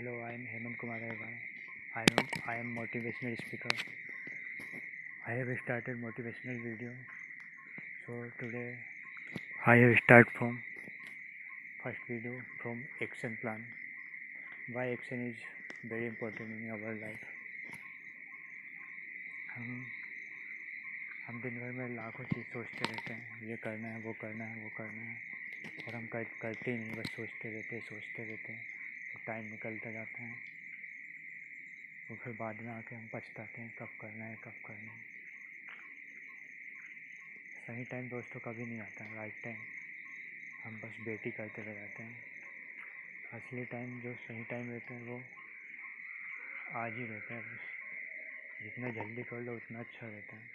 Hello I am Hemant Kumar Agarwal I am I am motivational speaker I have started motivational video so today I have start from first video from action plan why action is very important in our life हम हम दिन भर में लाखों चीज़ सोचते रहते हैं। ये करना है वो करना है वो करना है। और हम कर, करते ही नहीं बस सोचते रहते सोचते रहते हैं। टाइम निकलता जाता है। और फिर बाद में आके हम पछताते हैं, कब करना है, कब करना है। सही टाइम दोस्तों कभी नहीं आता है राइट टाइम हम बस बेटी करते रह जाते हैं। असली टाइम जो सही टाइम रहता है, वो आज ही रहता है। बस जितना जल्दी कर लो, उतना अच्छा रहता है।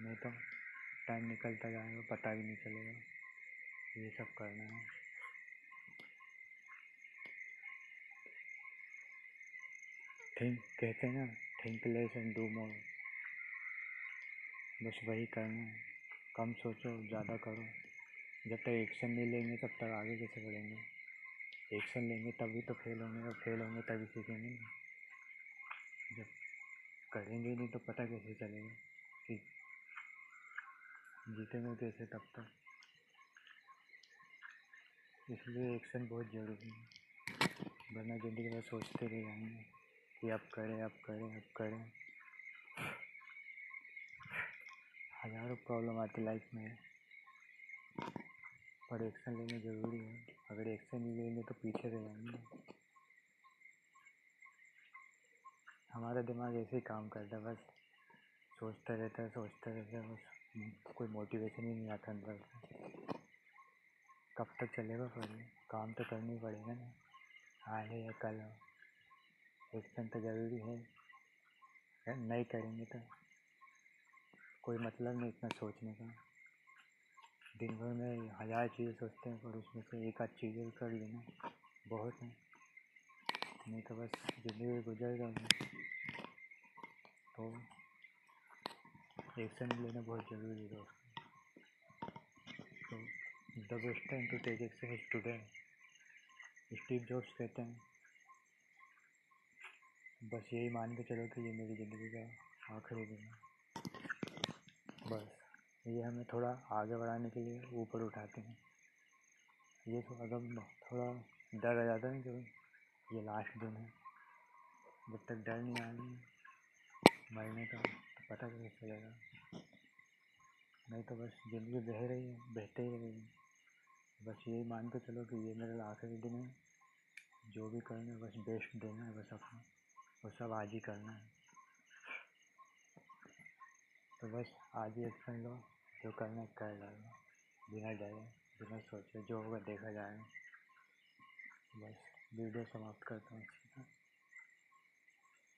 नहीं तो टाइम निकलता जाएगा, पता भी नहीं चलेगा। ये सब करना है। थिंक कहते हैं ना think less and do more बस वही करना है। कम सोचो, ज़्यादा करो। जब तक एक्शन नहीं लेंगे, तब तक आगे कैसे बढ़ेंगे? एक्शन लेंगे, तभी तो फेल होंगे। और फेल होंगे, तभी सीखेंगे जब करेंगे नहीं तो पता कैसे चलेगा? कि जीतेंगे कैसे तब तक? इसलिए एक्शन बहुत ज़रूरी है। वरना ज़िंदगी भर सोचते रह जाएँगे। कि अब करें अब करें अब करें। हज़ारों प्रॉब्लम आती लाइफ में। पर एक्शन लेना ज़रूरी है। अगर एक्शन नहीं लेंगे तो पीछे रह जाएँगे। हमारा दिमाग ऐसे ही काम करता है, बस। सोचता रहता है, सोचता रहता है, बस। कोई मोटिवेशन ही नहीं आता अंदर से। कब तक चलेगा फिर? काम तो करना ही पड़ेगा ना। आज है या कल। हो एक्शन तो ज़रूरी है। नहीं करेंगे तो कोई मतलब नहीं इतना सोचने का। दिन भर में हज़ार चीज़ें सोचते हैं पर उसमें से एक आध चीज़ें कर लेना बहुत है। नहीं तो बस ज़िंदगी गुजर जाएगी तो एक्शन लेना बहुत ज़रूरी है तो the best time to take action today. Steve Jobs कहते हैं। बस यही मान के चलो कि ये मेरी ज़िंदगी का आखिरी दिन है। बस, ये हमें थोड़ा आगे बढ़ाने के लिए ऊपर उठाते हैं। ये तो अगर थोड़ा डर आ जाता है कि ये लास्ट दिन है। जब तक डर नहीं आएगा मरने का तो पता कैसे चलेगा। नहीं तो बस ज़िंदगी बह रही है, बहते ही रहेगी बस यही मान के चलो कि ये मेरा आखिरी दिन है। जो भी करना है, बस बेस्ट देना है, बस अपना। वो सब आज ही करना है। तो बस आज ही एक्शन लो, जो करना है कर डालो। बिना डरे, बिना सोचे, जो होगा देखा जाएगा। बस वीडियो समाप्त करता हूँ